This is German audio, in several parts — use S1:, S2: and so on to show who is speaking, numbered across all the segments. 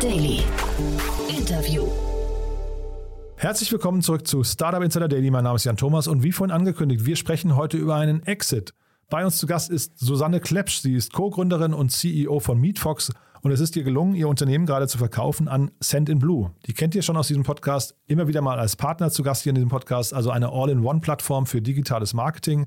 S1: Daily. Interview.
S2: Herzlich willkommen zurück zu Startup Insider Daily. Mein Name ist Jan Thomas und wie vorhin angekündigt, wir sprechen heute über einen Exit. Bei uns zu Gast ist Susanne Klepsch. Sie ist Co-Gründerin und CEO von MeetFox und es ist ihr gelungen, ihr Unternehmen gerade zu verkaufen an Send in Blue. Die kennt ihr schon aus diesem Podcast, immer wieder mal als Partner zu Gast hier in diesem Podcast, also eine All-in-One-Plattform für digitales Marketing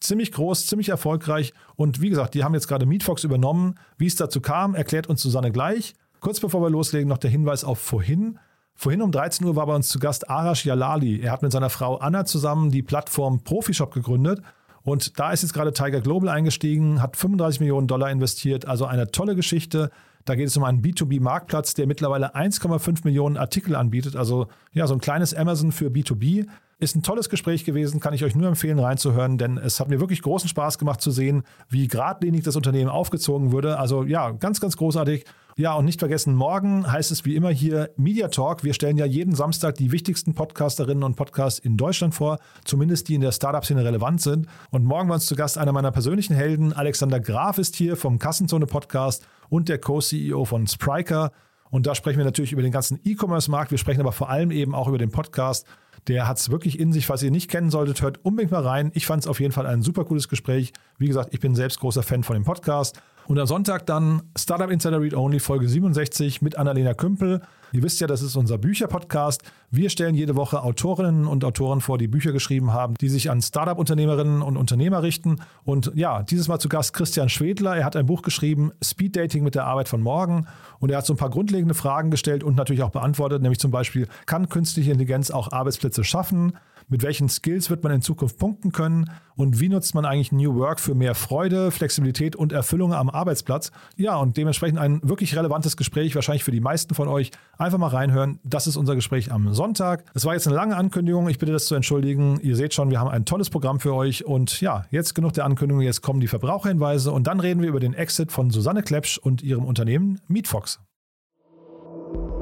S2: ziemlich groß, ziemlich erfolgreich. Und wie gesagt, die haben jetzt gerade Meetfox übernommen. Wie es dazu kam, erklärt uns Susanne gleich. Kurz bevor wir loslegen, noch der Hinweis auf vorhin. Vorhin um 13 Uhr war bei uns zu Gast Arash Jalali. Er hat mit seiner Frau Anna zusammen die Plattform Profishop gegründet. Und da ist jetzt gerade Tiger Global eingestiegen, hat 35 Millionen Dollar investiert. Also eine tolle Geschichte. Da geht es um einen B2B-Marktplatz, der mittlerweile 1,5 Millionen Artikel anbietet. Also ja, so ein kleines Amazon für B2B. Ist ein tolles Gespräch gewesen, kann ich euch nur empfehlen reinzuhören, denn es hat mir wirklich großen Spaß gemacht zu sehen, wie geradlinig das Unternehmen aufgezogen würde. Also ja, ganz, ganz großartig. Ja, und nicht vergessen, morgen heißt es wie immer hier Media Talk. Wir stellen ja jeden Samstag die wichtigsten Podcasterinnen und Podcasts in Deutschland vor, zumindest die in der Startup-Szene relevant sind. Und morgen war uns zu Gast einer meiner persönlichen Helden, Alexander Graf ist hier vom Kassenzone Podcast und der Co-CEO von Spriker. Und da sprechen wir natürlich über den ganzen E-Commerce-Markt. Wir sprechen aber vor allem eben auch über den Podcast. Der hat es wirklich in sich. Was ihr nicht kennen solltet, hört unbedingt mal rein. Ich fand es auf jeden Fall ein super cooles Gespräch. Wie gesagt, ich bin selbst großer Fan von dem Podcast. Und am Sonntag dann Startup Insider Read Only Folge 67 mit Annalena Kümpel. Ihr wisst ja, das ist unser Bücherpodcast. Wir stellen jede Woche Autorinnen und Autoren vor, die Bücher geschrieben haben, die sich an Startup-Unternehmerinnen und Unternehmer richten. Und ja, dieses Mal zu Gast Christian Schwedler. Er hat ein Buch geschrieben, Speed Dating mit der Arbeit von morgen. Und er hat so ein paar grundlegende Fragen gestellt und natürlich auch beantwortet, nämlich zum Beispiel, kann künstliche Intelligenz auch Arbeitsplätze schaffen? Mit welchen Skills wird man in Zukunft punkten können? Und wie nutzt man eigentlich New Work für mehr Freude, Flexibilität und Erfüllung am Arbeitsplatz? Ja, und dementsprechend ein wirklich relevantes Gespräch, wahrscheinlich für die meisten von euch. Einfach mal reinhören. Das ist unser Gespräch am Sonntag. Es war jetzt eine lange Ankündigung. Ich bitte das zu entschuldigen. Ihr seht schon, wir haben ein tolles Programm für euch. Und ja, jetzt genug der Ankündigung. Jetzt kommen die Verbraucherhinweise und dann reden wir über den Exit von Susanne Klepsch und ihrem Unternehmen MeetFox.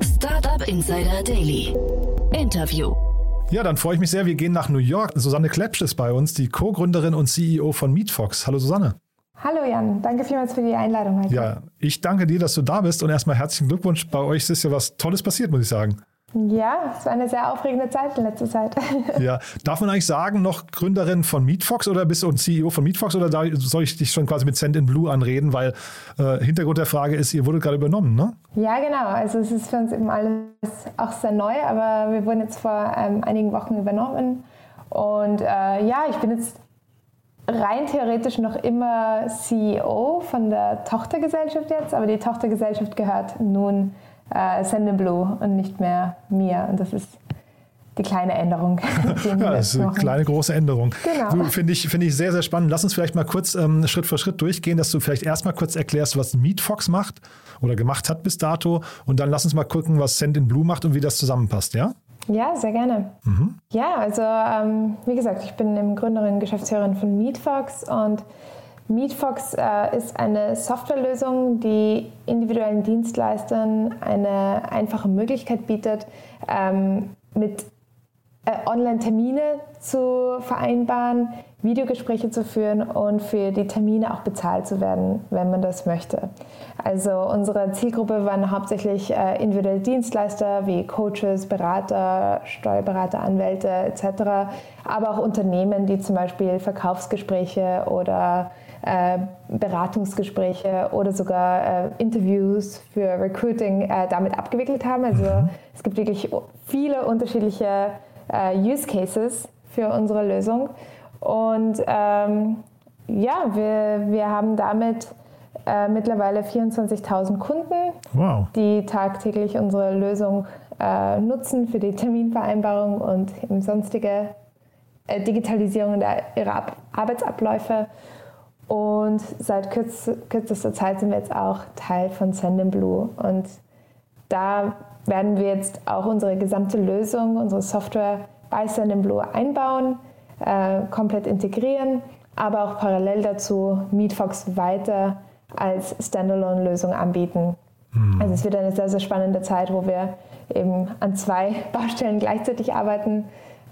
S1: Startup Insider Daily. Interview.
S2: Ja, dann freue ich mich sehr. Wir gehen nach New York. Susanne Klepsch ist bei uns, die Co-Gründerin und CEO von MeetFox. Hallo Susanne.
S3: Hallo Jan, danke vielmals für die Einladung
S2: heute. Ja, ich danke dir, dass du da bist und erstmal herzlichen Glückwunsch. Bei euch ist ja was Tolles passiert, muss ich sagen.
S3: Ja, es war eine sehr aufregende Zeit in letzter Zeit.
S2: Ja, darf man eigentlich sagen, noch Gründerin von MeetFox oder bist du ein CEO von MeetFox oder soll ich dich schon quasi mit Send in Blue anreden? Weil äh, Hintergrund der Frage ist, ihr wurdet gerade übernommen, ne?
S3: Ja, genau. Also es ist für uns eben alles auch sehr neu, aber wir wurden jetzt vor ähm, einigen Wochen übernommen. Und äh, ja, ich bin jetzt rein theoretisch noch immer CEO von der Tochtergesellschaft jetzt, aber die Tochtergesellschaft gehört nun äh, Sendinblue und nicht mehr mir. Und das ist die kleine Änderung.
S2: Ja, das ist eine kleine, große Änderung. Genau. Finde ich, find ich sehr, sehr spannend. Lass uns vielleicht mal kurz ähm, Schritt für Schritt durchgehen, dass du vielleicht erstmal kurz erklärst, was MeetFox macht oder gemacht hat bis dato. Und dann lass uns mal gucken, was Send in Blue macht und wie das zusammenpasst, ja?
S3: Ja, sehr gerne. Mhm. Ja, also ähm, wie gesagt, ich bin Gründerin, Geschäftsführerin von MeetFox und MeetFox äh, ist eine Softwarelösung, die individuellen Dienstleistern eine einfache Möglichkeit bietet, ähm, mit äh, Online-Termine zu vereinbaren, Videogespräche zu führen und für die Termine auch bezahlt zu werden, wenn man das möchte. Also unsere Zielgruppe waren hauptsächlich äh, individuelle Dienstleister wie Coaches, Berater, Steuerberater, Anwälte etc., aber auch Unternehmen, die zum Beispiel Verkaufsgespräche oder Beratungsgespräche oder sogar äh, Interviews für Recruiting äh, damit abgewickelt haben. Also mhm. es gibt wirklich viele unterschiedliche äh, Use Cases für unsere Lösung. Und ähm, ja, wir, wir haben damit äh, mittlerweile 24.000 Kunden, wow. die tagtäglich unsere Lösung äh, nutzen für die Terminvereinbarung und sonstige Digitalisierung der, ihrer Ab Arbeitsabläufe. Und seit kürz, kürzester Zeit sind wir jetzt auch Teil von Sendinblue. Und da werden wir jetzt auch unsere gesamte Lösung, unsere Software bei Sendinblue einbauen, äh, komplett integrieren, aber auch parallel dazu Meetfox weiter als Standalone-Lösung anbieten. Mhm. Also es wird eine sehr, sehr spannende Zeit, wo wir eben an zwei Baustellen gleichzeitig arbeiten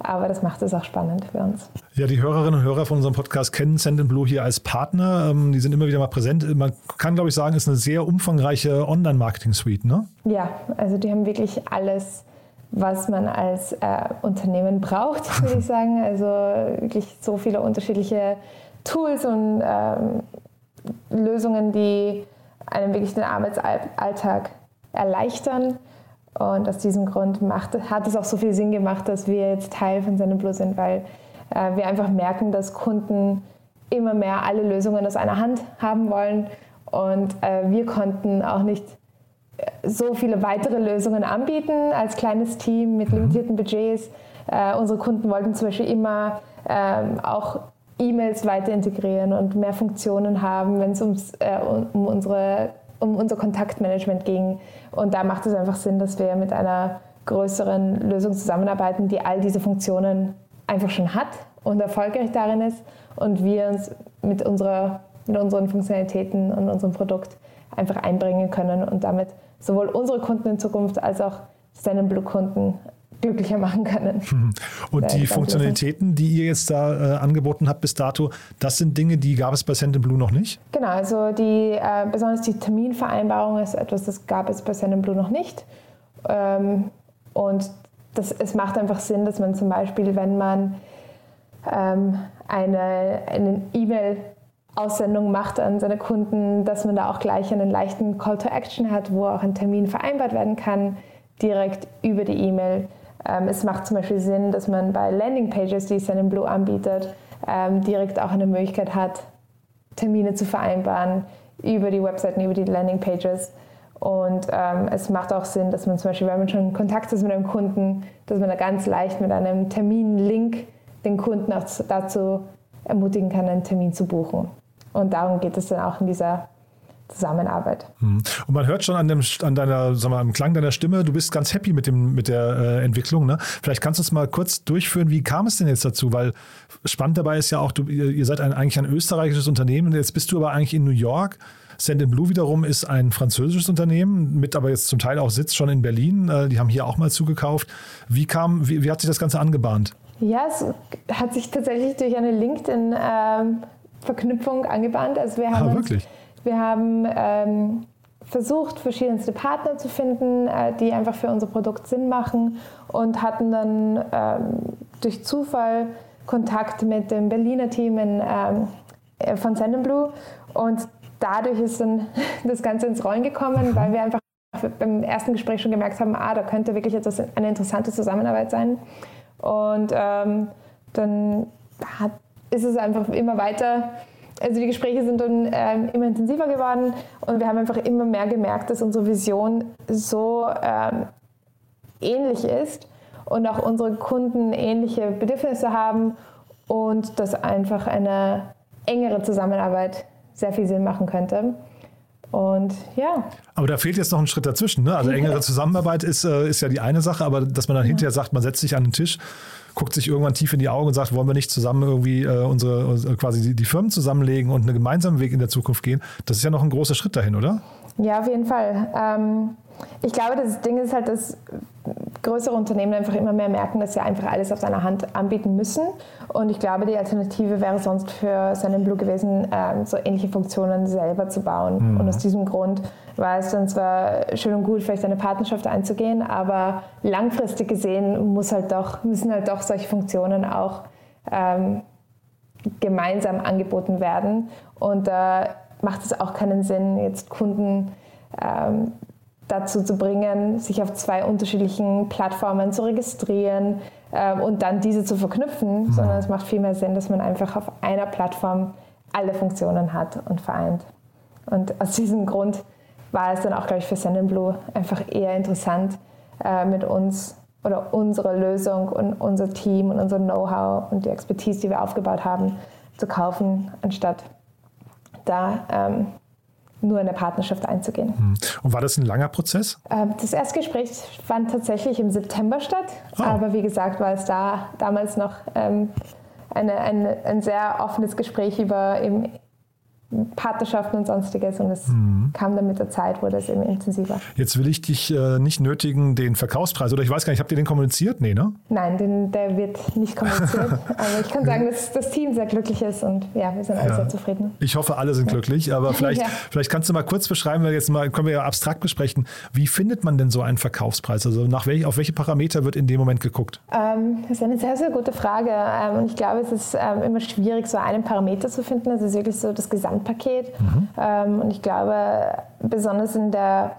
S3: Aber das macht es auch spannend für uns.
S2: Ja, die Hörerinnen und Hörer von unserem Podcast kennen Send Blue hier als Partner. Ähm, die sind immer wieder mal präsent. Man kann, glaube ich, sagen, es ist eine sehr umfangreiche Online-Marketing-Suite, ne?
S3: Ja, also die haben wirklich alles, was man als äh, Unternehmen braucht, würde ich sagen. Also wirklich so viele unterschiedliche Tools und ähm, Lösungen, die einem wirklich den Arbeitsalltag erleichtern. Und aus diesem Grund macht, hat es auch so viel Sinn gemacht, dass wir jetzt Teil von Blue sind, weil äh, wir einfach merken, dass Kunden immer mehr alle Lösungen aus einer Hand haben wollen. Und äh, wir konnten auch nicht äh, so viele weitere Lösungen anbieten als kleines Team mit mhm. limitierten Budgets. Äh, unsere Kunden wollten zum Beispiel immer ähm, auch E-Mails weiter integrieren und mehr Funktionen haben, wenn es äh, um, unsere, um unser Kontaktmanagement ging. Und da macht es einfach Sinn, dass wir mit einer größeren Lösung zusammenarbeiten, die all diese Funktionen einfach schon hat und erfolgreich darin ist und wir uns mit, unserer, mit unseren Funktionalitäten und unserem Produkt einfach einbringen können und damit sowohl unsere Kunden in Zukunft als auch seinen Blue-Kunden glücklicher machen können.
S2: Mhm. Und die Funktionalitäten, die ihr jetzt da äh, angeboten habt bis dato, das sind Dinge, die gab es bei Send Blue noch nicht?
S3: Genau, also die, äh, besonders die Terminvereinbarung ist etwas, das gab es bei Send Blue noch nicht. Ähm, und das, es macht einfach Sinn, dass man zum Beispiel, wenn man ähm, eine E-Mail Aussendung macht an seine Kunden, dass man da auch gleich einen leichten Call to Action hat, wo auch ein Termin vereinbart werden kann, direkt über die E-Mail. Ähm, es macht zum Beispiel Sinn, dass man bei Landingpages, die Blue anbietet, ähm, direkt auch eine Möglichkeit hat, Termine zu vereinbaren über die Webseiten, über die Landingpages. Und ähm, es macht auch Sinn, dass man zum Beispiel, wenn man schon in Kontakt ist mit einem Kunden, dass man da ganz leicht mit einem Terminlink den Kunden auch dazu ermutigen kann, einen Termin zu buchen. Und darum geht es dann auch in dieser Zusammenarbeit.
S2: Mhm. Und man hört schon an, dem, an deiner, sag mal, am Klang deiner Stimme, du bist ganz happy mit, dem, mit der äh, Entwicklung. Ne? Vielleicht kannst du uns mal kurz durchführen, wie kam es denn jetzt dazu? Weil spannend dabei ist ja auch, du, ihr, ihr seid ein, eigentlich ein österreichisches Unternehmen, jetzt bist du aber eigentlich in New York. Send Blue wiederum ist ein französisches Unternehmen, mit aber jetzt zum Teil auch Sitz schon in Berlin. Äh, die haben hier auch mal zugekauft. Wie kam, wie, wie hat sich das Ganze angebahnt?
S3: Ja, es hat sich tatsächlich durch eine LinkedIn-Verknüpfung ähm, angebahnt. Also wir haben
S2: ah, wirklich?
S3: Uns, wir haben ähm, versucht, verschiedenste Partner zu finden, äh, die einfach für unser Produkt Sinn machen und hatten dann ähm, durch Zufall Kontakt mit dem Berliner Team in, ähm, äh, von Sendinblue und dadurch ist dann das Ganze ins Rollen gekommen, weil wir einfach beim ersten Gespräch schon gemerkt haben, ah, da könnte wirklich etwas, eine interessante Zusammenarbeit sein. Und ähm, dann hat, ist es einfach immer weiter also die Gespräche sind dann ähm, immer intensiver geworden und wir haben einfach immer mehr gemerkt, dass unsere Vision so ähm, ähnlich ist und auch unsere Kunden ähnliche Bedürfnisse haben und dass einfach eine engere Zusammenarbeit sehr viel Sinn machen könnte. Und ja.
S2: Aber da fehlt jetzt noch ein Schritt dazwischen. Ne? Also engere Zusammenarbeit ist, äh, ist ja die eine Sache, aber dass man dann hinterher sagt, man setzt sich an den Tisch guckt sich irgendwann tief in die Augen und sagt, wollen wir nicht zusammen irgendwie äh, unsere, unsere, quasi die, die Firmen zusammenlegen und einen gemeinsamen Weg in der Zukunft gehen. Das ist ja noch ein großer Schritt dahin, oder?
S3: Ja, auf jeden Fall. Ähm, ich glaube, das Ding ist halt, dass größere Unternehmen einfach immer mehr merken, dass sie einfach alles auf seiner Hand anbieten müssen. Und ich glaube, die Alternative wäre sonst für Blue gewesen, ähm, so ähnliche Funktionen selber zu bauen. Mhm. Und aus diesem Grund war es dann zwar schön und gut, vielleicht eine Partnerschaft einzugehen, aber langfristig gesehen muss halt doch, müssen halt doch solche Funktionen auch ähm, gemeinsam angeboten werden. Und da äh, macht es auch keinen Sinn, jetzt Kunden ähm, dazu zu bringen, sich auf zwei unterschiedlichen Plattformen zu registrieren ähm, und dann diese zu verknüpfen, mhm. sondern es macht viel mehr Sinn, dass man einfach auf einer Plattform alle Funktionen hat und vereint. Und aus diesem Grund war es dann auch, glaube ich, für Sendinblue einfach eher interessant, äh, mit uns oder unsere Lösung und unser Team und unser Know-how und die Expertise, die wir aufgebaut haben, zu kaufen, anstatt da ähm, nur eine Partnerschaft einzugehen.
S2: Hm. Und war das ein langer Prozess?
S3: Ähm, das erste Gespräch fand tatsächlich im September statt, oh. aber wie gesagt war es da damals noch ähm, eine, ein, ein sehr offenes Gespräch über eben Partnerschaften und sonstiges und es mhm. kam dann mit der Zeit, wurde es eben intensiver.
S2: Jetzt will ich dich äh, nicht nötigen, den Verkaufspreis, oder ich weiß gar nicht, habt ihr den kommuniziert? Nee, ne?
S3: Nein, den, der wird nicht kommuniziert. aber ich kann sagen, dass das Team sehr glücklich ist und ja, wir sind alle ja. sehr zufrieden.
S2: Ich hoffe, alle sind ja. glücklich, aber vielleicht, ja. vielleicht kannst du mal kurz beschreiben, weil jetzt mal können wir ja abstrakt besprechen, wie findet man denn so einen Verkaufspreis? Also nach welch, auf welche Parameter wird in dem Moment geguckt?
S3: Ähm, das ist eine sehr, sehr gute Frage ähm, und ich glaube, es ist ähm, immer schwierig, so einen Parameter zu finden. Es ist wirklich so das Gesamt Gesamtpaket. Mhm. Ähm, und ich glaube, besonders in der,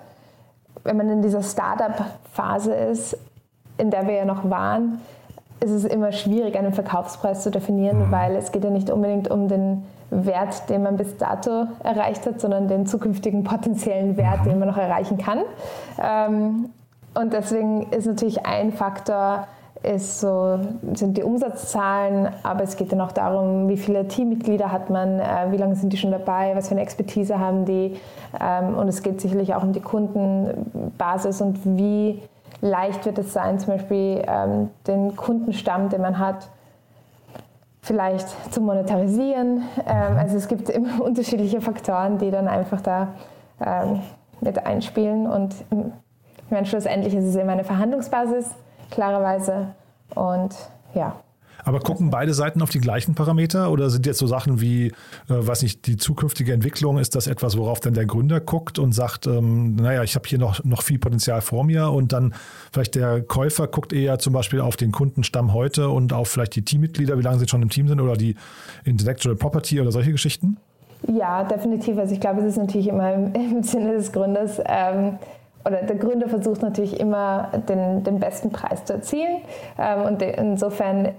S3: wenn man in dieser Startup-Phase ist, in der wir ja noch waren, ist es immer schwierig, einen Verkaufspreis zu definieren, mhm. weil es geht ja nicht unbedingt um den Wert, den man bis dato erreicht hat, sondern den zukünftigen potenziellen Wert, mhm. den man noch erreichen kann. Ähm, und deswegen ist natürlich ein Faktor, ist so, sind die Umsatzzahlen, aber es geht dann auch darum, wie viele Teammitglieder hat man, äh, wie lange sind die schon dabei, was für eine Expertise haben die. Ähm, und es geht sicherlich auch um die Kundenbasis und wie leicht wird es sein, zum Beispiel ähm, den Kundenstamm, den man hat, vielleicht zu monetarisieren. Ähm, also es gibt immer unterschiedliche Faktoren, die dann einfach da mit einspielen. Und ich meine, schlussendlich ist es immer eine Verhandlungsbasis klarerweise. Und ja.
S2: Aber gucken beide Seiten auf die gleichen Parameter oder sind jetzt so Sachen wie, äh, was nicht, die zukünftige Entwicklung, ist das etwas, worauf dann der Gründer guckt und sagt, ähm, naja, ich habe hier noch, noch viel Potenzial vor mir und dann vielleicht der Käufer guckt eher zum Beispiel auf den Kundenstamm heute und auf vielleicht die Teammitglieder, wie lange sie schon im Team sind oder die Intellectual Property oder solche Geschichten?
S3: Ja, definitiv. Also ich glaube, es ist natürlich immer im, im Sinne des Gründers. Ähm, oder der Gründer versucht natürlich immer den, den besten Preis zu erzielen. Ähm, und insofern,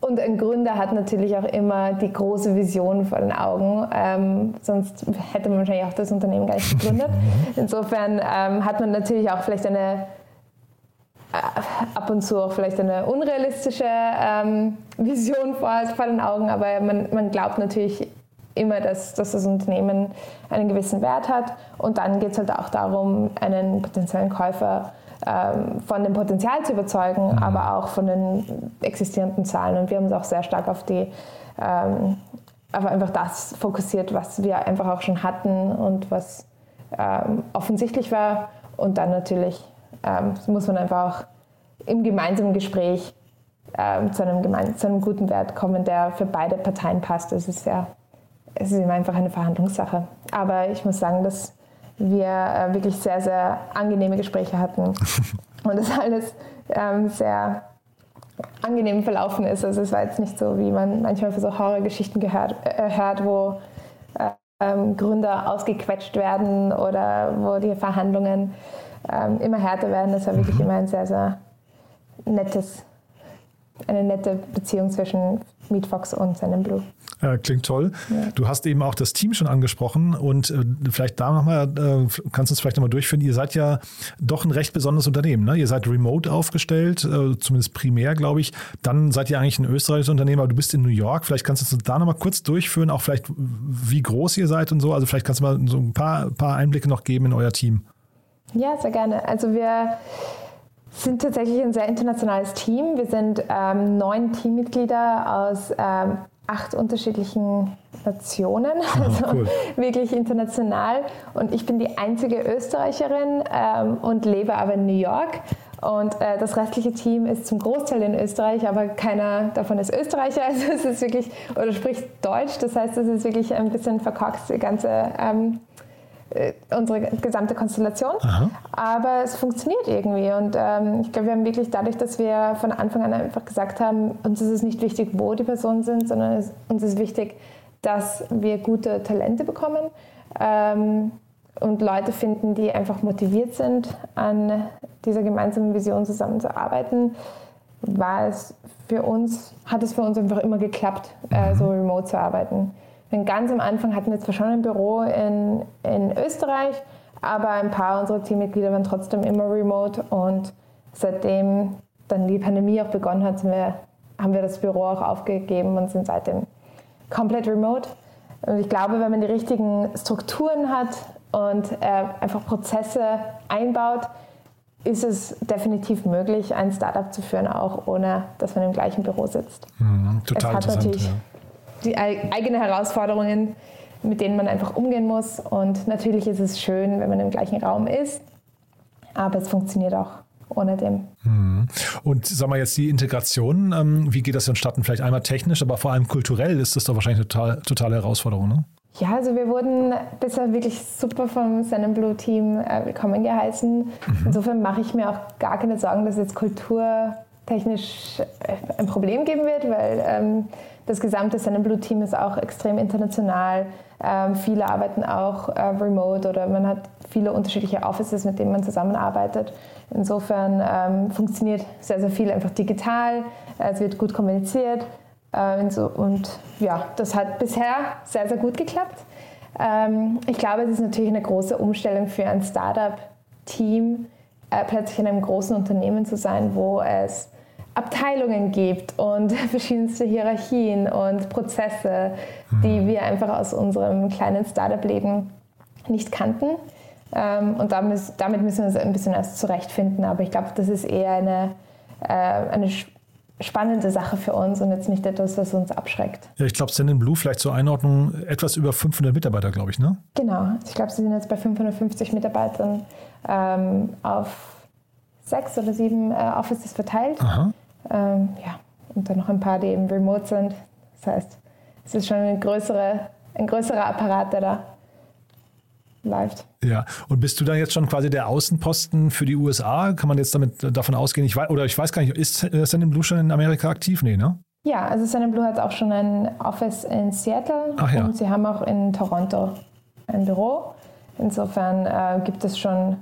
S3: und ein Gründer hat natürlich auch immer die große Vision vor den Augen, ähm, sonst hätte man wahrscheinlich auch das Unternehmen gar nicht gegründet. Insofern ähm, hat man natürlich auch vielleicht eine äh, ab und zu auch vielleicht eine unrealistische Vision vor, vor den Augen, aber man, man glaubt natürlich immer, dass, dass das Unternehmen einen gewissen Wert hat. Und dann geht es halt auch darum, einen potenziellen Käufer ähm, von dem Potenzial zu überzeugen, mhm. aber auch von den existierenden Zahlen. Und wir haben uns auch sehr stark auf die, ähm, auf einfach das fokussiert, was wir einfach auch schon hatten und was ähm, offensichtlich war. Und dann natürlich ähm, muss man einfach auch im gemeinsamen Gespräch ähm, zu, einem zu einem guten Wert kommen, der für beide Parteien passt. Das ist ja es ist einfach eine Verhandlungssache. Aber ich muss sagen, dass wir äh, wirklich sehr, sehr angenehme Gespräche hatten und das alles ähm, sehr angenehm verlaufen ist. Also es war jetzt nicht so, wie man manchmal für so Horrorgeschichten gehört, äh, hört, wo äh, ähm, Gründer ausgequetscht werden oder wo die Verhandlungen ähm, immer härter werden. Das war wirklich mhm. immer ein sehr, sehr nettes, eine nette Beziehung zwischen Meet Fox und seinem Blue.
S2: Äh, klingt toll. Ja. Du hast eben auch das Team schon angesprochen und äh, vielleicht da nochmal, äh, kannst du es vielleicht nochmal durchführen. Ihr seid ja doch ein recht besonderes Unternehmen. Ne? Ihr seid remote aufgestellt, äh, zumindest primär, glaube ich. Dann seid ihr eigentlich ein österreichisches Unternehmen, aber du bist in New York. Vielleicht kannst du es da nochmal kurz durchführen, auch vielleicht, wie groß ihr seid und so. Also vielleicht kannst du mal so ein paar, paar Einblicke noch geben in euer Team.
S3: Ja, sehr gerne. Also wir sind tatsächlich ein sehr internationales Team. Wir sind ähm, neun Teammitglieder aus ähm, acht unterschiedlichen Nationen, also cool. wirklich international. Und ich bin die einzige Österreicherin ähm, und lebe aber in New York. Und äh, das restliche Team ist zum Großteil in Österreich, aber keiner davon ist Österreicher. Also es ist wirklich, oder spricht Deutsch. Das heißt, es ist wirklich ein bisschen verkorkst, die ganze ähm, äh, unsere gesamte Konstellation. Aha. Aber es funktioniert irgendwie. Und ähm, ich glaube, wir haben wirklich dadurch, dass wir von Anfang an einfach gesagt haben, uns ist es nicht wichtig, wo die Personen sind, sondern es, uns ist wichtig, dass wir gute Talente bekommen ähm, und Leute finden, die einfach motiviert sind, an dieser gemeinsamen Vision zusammenzuarbeiten, war es für uns, hat es für uns einfach immer geklappt, äh, so remote zu arbeiten. Denn ganz am Anfang hatten wir zwar schon ein Büro in, in Österreich, aber ein paar unserer Teammitglieder waren trotzdem immer remote und seitdem dann die Pandemie auch begonnen hat, wir, haben wir das Büro auch aufgegeben und sind seitdem komplett remote. Und ich glaube, wenn man die richtigen Strukturen hat und äh, einfach Prozesse einbaut, ist es definitiv möglich, ein Startup zu führen, auch ohne dass man im gleichen Büro sitzt.
S2: Mhm, total
S3: es hat natürlich ja die eigenen Herausforderungen. mit denen man einfach umgehen muss. Und natürlich ist es schön, wenn man im gleichen Raum ist, aber es funktioniert auch ohne dem.
S2: Mhm. Und sag mal jetzt die Integration, ähm, wie geht das vonstatten? Vielleicht einmal technisch, aber vor allem kulturell ist das doch wahrscheinlich eine total, totale Herausforderung, ne?
S3: Ja, also wir wurden bisher wirklich super vom Sun Blue Team äh, willkommen geheißen. Mhm. Insofern mache ich mir auch gar keine Sorgen, dass jetzt kulturtechnisch äh, ein Problem geben wird, weil ähm, das gesamte Sun Blue Team ist auch extrem international. Ähm, viele arbeiten auch äh, remote oder man hat viele unterschiedliche Offices, mit denen man zusammenarbeitet. Insofern ähm, funktioniert sehr, sehr viel einfach digital. Es wird gut kommuniziert. Äh, und ja, das hat bisher sehr, sehr gut geklappt. Ähm, ich glaube, es ist natürlich eine große Umstellung für ein Startup-Team, äh, plötzlich in einem großen Unternehmen zu sein, wo es Abteilungen gibt und verschiedenste Hierarchien und Prozesse, die mhm. wir einfach aus unserem kleinen Startup-Leben nicht kannten. Ähm, und damit müssen wir uns ein bisschen erst zurechtfinden. Aber ich glaube, das ist eher eine, äh, eine spannende Sache für uns und jetzt nicht etwas, was uns abschreckt.
S2: Ja, ich glaube, Send Blue vielleicht zur Einordnung etwas über 500 Mitarbeiter, glaube ich, ne?
S3: Genau. Ich glaube, sie sind jetzt bei 550 Mitarbeitern ähm, auf sechs oder sieben äh, Offices verteilt. Aha. Ähm, ja, und dann noch ein paar, die eben remote sind. Das heißt, es ist schon eine größere, ein größerer Apparat, der da läuft.
S2: Ja, und bist du dann jetzt schon quasi der Außenposten für die USA? Kann man jetzt damit äh, davon ausgehen? Ich weiß, oder ich weiß gar nicht, ist äh, Send schon in Amerika aktiv? Nee, ne?
S3: Ja, also Send hat auch schon ein Office in Seattle Ach, ja. und sie haben auch in Toronto ein Büro. Insofern äh, gibt es schon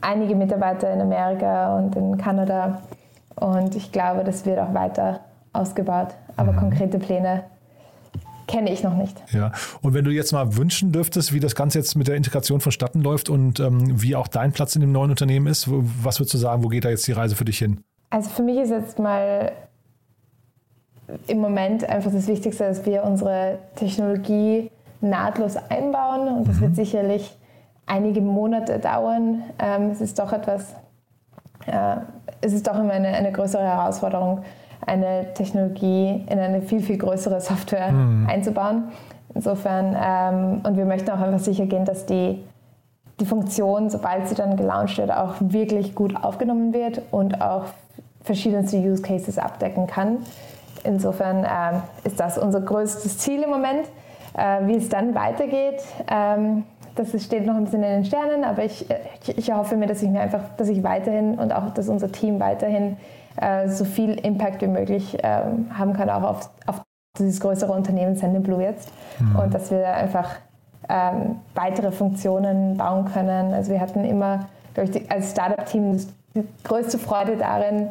S3: einige Mitarbeiter in Amerika und in Kanada und ich glaube, das wird auch weiter ausgebaut. Aber mhm. konkrete Pläne kenne ich noch nicht.
S2: Ja, und wenn du jetzt mal wünschen dürftest, wie das Ganze jetzt mit der Integration vonstatten läuft und ähm, wie auch dein Platz in dem neuen Unternehmen ist, was würdest du sagen, wo geht da jetzt die Reise für dich hin?
S3: Also für mich ist jetzt mal im Moment einfach das Wichtigste, dass wir unsere Technologie nahtlos einbauen und das mhm. wird sicherlich einige Monate dauern. Ähm, es ist doch etwas, äh, es ist doch immer eine, eine größere Herausforderung, eine Technologie in eine viel, viel größere Software mhm. einzubauen. Insofern, ähm, und wir möchten auch einfach sicher gehen, dass die, die Funktion, sobald sie dann gelauncht wird, auch wirklich gut aufgenommen wird und auch verschiedenste Use Cases abdecken kann. Insofern ähm, ist das unser größtes Ziel im Moment. Äh, wie es dann weitergeht, ähm, das steht noch ein bisschen in den Sternen, aber ich, ich, ich hoffe mir, dass ich mir einfach, dass ich weiterhin und auch, dass unser Team weiterhin äh, so viel Impact wie möglich ähm, haben kann, auch auf, auf dieses größere Unternehmen Sendinblue jetzt. Mhm. Und dass wir einfach ähm, weitere Funktionen bauen können. Also wir hatten immer, glaube ich, als Startup-Team die größte Freude darin,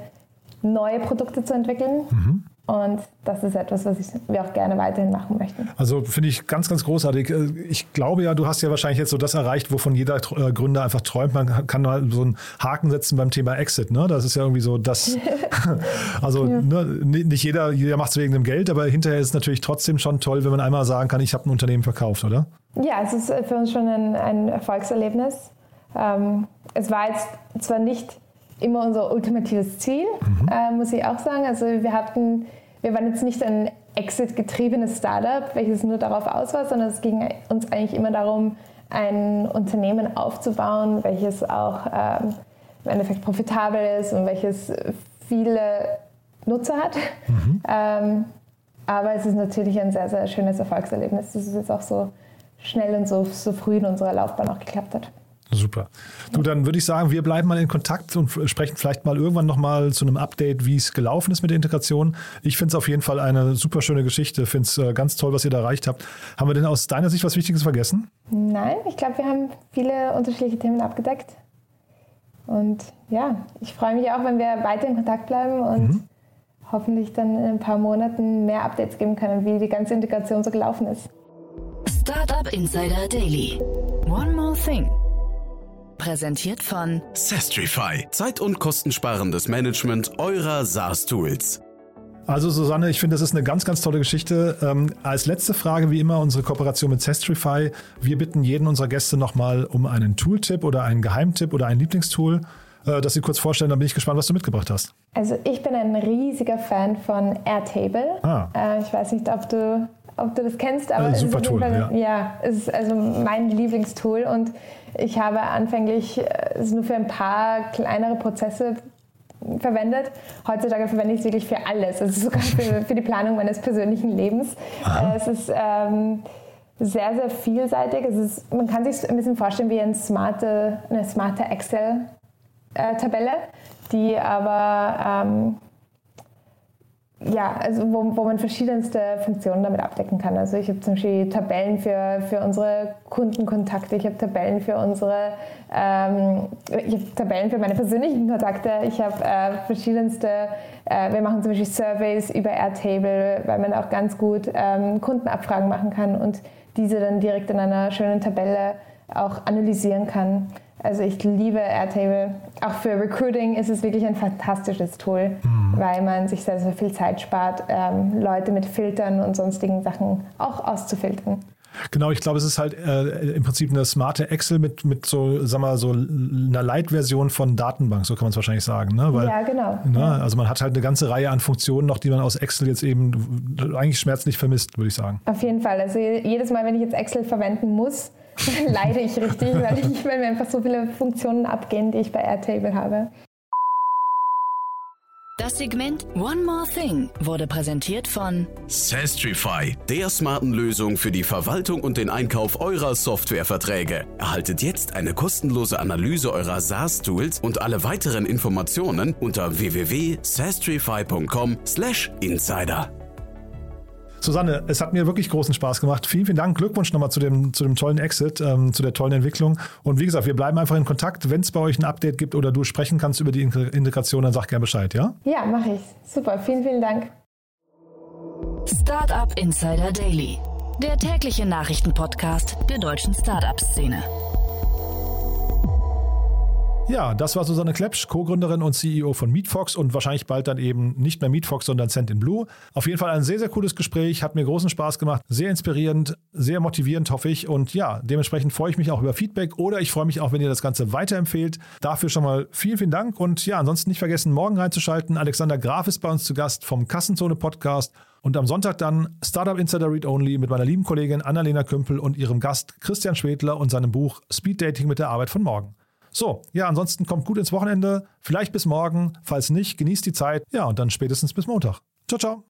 S3: neue Produkte zu entwickeln. Mhm. Und das ist etwas, was ich, wir auch gerne weiterhin machen möchten.
S2: Also finde ich ganz, ganz großartig. Ich glaube ja, du hast ja wahrscheinlich jetzt so das erreicht, wovon jeder äh, Gründer einfach träumt. Man kann mal so einen Haken setzen beim Thema Exit. Ne? Das ist ja irgendwie so das. also ja. ne, nicht jeder, jeder macht es wegen dem Geld, aber hinterher ist es natürlich trotzdem schon toll, wenn man einmal sagen kann, ich habe ein Unternehmen verkauft, oder?
S3: Ja, es ist für uns schon ein, ein Erfolgserlebnis. Ähm, es war jetzt zwar nicht immer unser ultimatives Ziel, mhm. äh, muss ich auch sagen. Also wir hatten, wir waren jetzt nicht ein Exit-getriebenes Startup, welches nur darauf aus war, sondern es ging uns eigentlich immer darum, ein Unternehmen aufzubauen, welches auch ähm, im Endeffekt profitabel ist und welches viele Nutzer hat. Mhm. Ähm, aber es ist natürlich ein sehr, sehr schönes Erfolgserlebnis, dass es jetzt auch so schnell und so, so früh in unserer Laufbahn auch geklappt hat.
S2: Super. Du, dann würde ich sagen, wir bleiben mal in Kontakt und sprechen vielleicht mal irgendwann nochmal zu einem Update, wie es gelaufen ist mit der Integration. Ich finde es auf jeden Fall eine super schöne Geschichte. Finde es äh, ganz toll, was ihr da erreicht habt. Haben wir denn aus deiner Sicht was Wichtiges vergessen?
S3: Nein, ich glaube, wir haben viele unterschiedliche Themen abgedeckt. Und ja, ich freue mich auch, wenn wir weiter in Kontakt bleiben und mhm. hoffentlich dann in ein paar Monaten mehr Updates geben können, wie die ganze Integration so gelaufen ist.
S1: Startup Insider Daily. One more thing. Präsentiert von
S4: Sestrify. Zeit- und kostensparendes Management eurer SaaS-Tools.
S2: Also Susanne, ich finde, das ist eine ganz, ganz tolle Geschichte. Ähm, als letzte Frage, wie immer, unsere Kooperation mit Sestrify. Wir bitten jeden unserer Gäste nochmal um einen Tooltip oder einen Geheimtipp oder ein Lieblingstool, äh, das Sie kurz vorstellen. Dann bin ich gespannt, was du mitgebracht hast.
S3: Also ich bin ein riesiger Fan von Airtable. Ah. Äh, ich weiß nicht, ob du ob du das kennst, aber
S2: äh,
S3: es
S2: super
S3: ist
S2: Tool,
S3: Fall,
S2: ja.
S3: ja, es ist also mein Lieblingstool und ich habe anfänglich äh, es nur für ein paar kleinere Prozesse verwendet. Heutzutage verwende ich es wirklich für alles, also sogar für, für die Planung meines persönlichen Lebens. Aha. Es ist ähm, sehr, sehr vielseitig. Es ist, man kann sich ein bisschen vorstellen wie ein smarte, eine smarte Excel-Tabelle, die aber ähm, ja, also wo, wo man verschiedenste Funktionen damit abdecken kann. Also ich habe zum Beispiel Tabellen für, für unsere Kundenkontakte, ich habe Tabellen für unsere, ähm, ich habe Tabellen für meine persönlichen Kontakte, ich habe äh, verschiedenste, äh, wir machen zum Beispiel Surveys über Airtable, weil man auch ganz gut ähm, Kundenabfragen machen kann und diese dann direkt in einer schönen Tabelle auch analysieren kann. Also ich liebe Airtable. Auch für Recruiting ist es wirklich ein fantastisches Tool, mhm. weil man sich sehr, sehr viel Zeit spart, ähm, Leute mit Filtern und sonstigen Sachen auch auszufiltern.
S2: Genau, ich glaube, es ist halt äh, im Prinzip eine smarte Excel mit, mit so, sag mal, so einer Light-Version von Datenbank, so kann man es wahrscheinlich sagen. Ne?
S3: Weil, ja, genau.
S2: Ne, also man hat halt eine ganze Reihe an Funktionen noch, die man aus Excel jetzt eben eigentlich schmerzlich vermisst, würde ich sagen.
S3: Auf jeden Fall. Also jedes Mal, wenn ich jetzt Excel verwenden muss, leide ich richtig, weil, ich, weil mir einfach so viele Funktionen abgehen, die ich bei Airtable habe.
S1: Das Segment One More Thing wurde präsentiert von
S4: Sastrify, der smarten Lösung für die Verwaltung und den Einkauf eurer Softwareverträge. Erhaltet jetzt eine kostenlose Analyse eurer SaaS-Tools und alle weiteren Informationen unter www.sastrify.com/insider.
S2: Susanne, es hat mir wirklich großen Spaß gemacht. Vielen, vielen Dank. Glückwunsch nochmal zu dem, zu dem tollen Exit, ähm, zu der tollen Entwicklung. Und wie gesagt, wir bleiben einfach in Kontakt. Wenn es bei euch ein Update gibt oder du sprechen kannst über die Integration, dann sag gerne Bescheid, ja?
S3: Ja, mache ich. Super. Vielen, vielen Dank.
S1: Startup Insider Daily, der tägliche Nachrichtenpodcast der deutschen Startup-Szene.
S2: Ja, das war Susanne Klepsch, Co-Gründerin und CEO von MeetFox und wahrscheinlich bald dann eben nicht mehr MeetFox, sondern Cent in Blue. Auf jeden Fall ein sehr, sehr cooles Gespräch, hat mir großen Spaß gemacht, sehr inspirierend, sehr motivierend, hoffe ich. Und ja, dementsprechend freue ich mich auch über Feedback oder ich freue mich auch, wenn ihr das Ganze weiterempfehlt. Dafür schon mal vielen, vielen Dank und ja, ansonsten nicht vergessen, morgen reinzuschalten. Alexander Graf ist bei uns zu Gast vom Kassenzone Podcast. Und am Sonntag dann Startup Insider Read Only mit meiner lieben Kollegin Annalena Kümpel und ihrem Gast Christian Schwedler und seinem Buch Speed Dating mit der Arbeit von morgen. So, ja, ansonsten kommt gut ins Wochenende. Vielleicht bis morgen. Falls nicht, genießt die Zeit. Ja, und dann spätestens bis Montag. Ciao, ciao.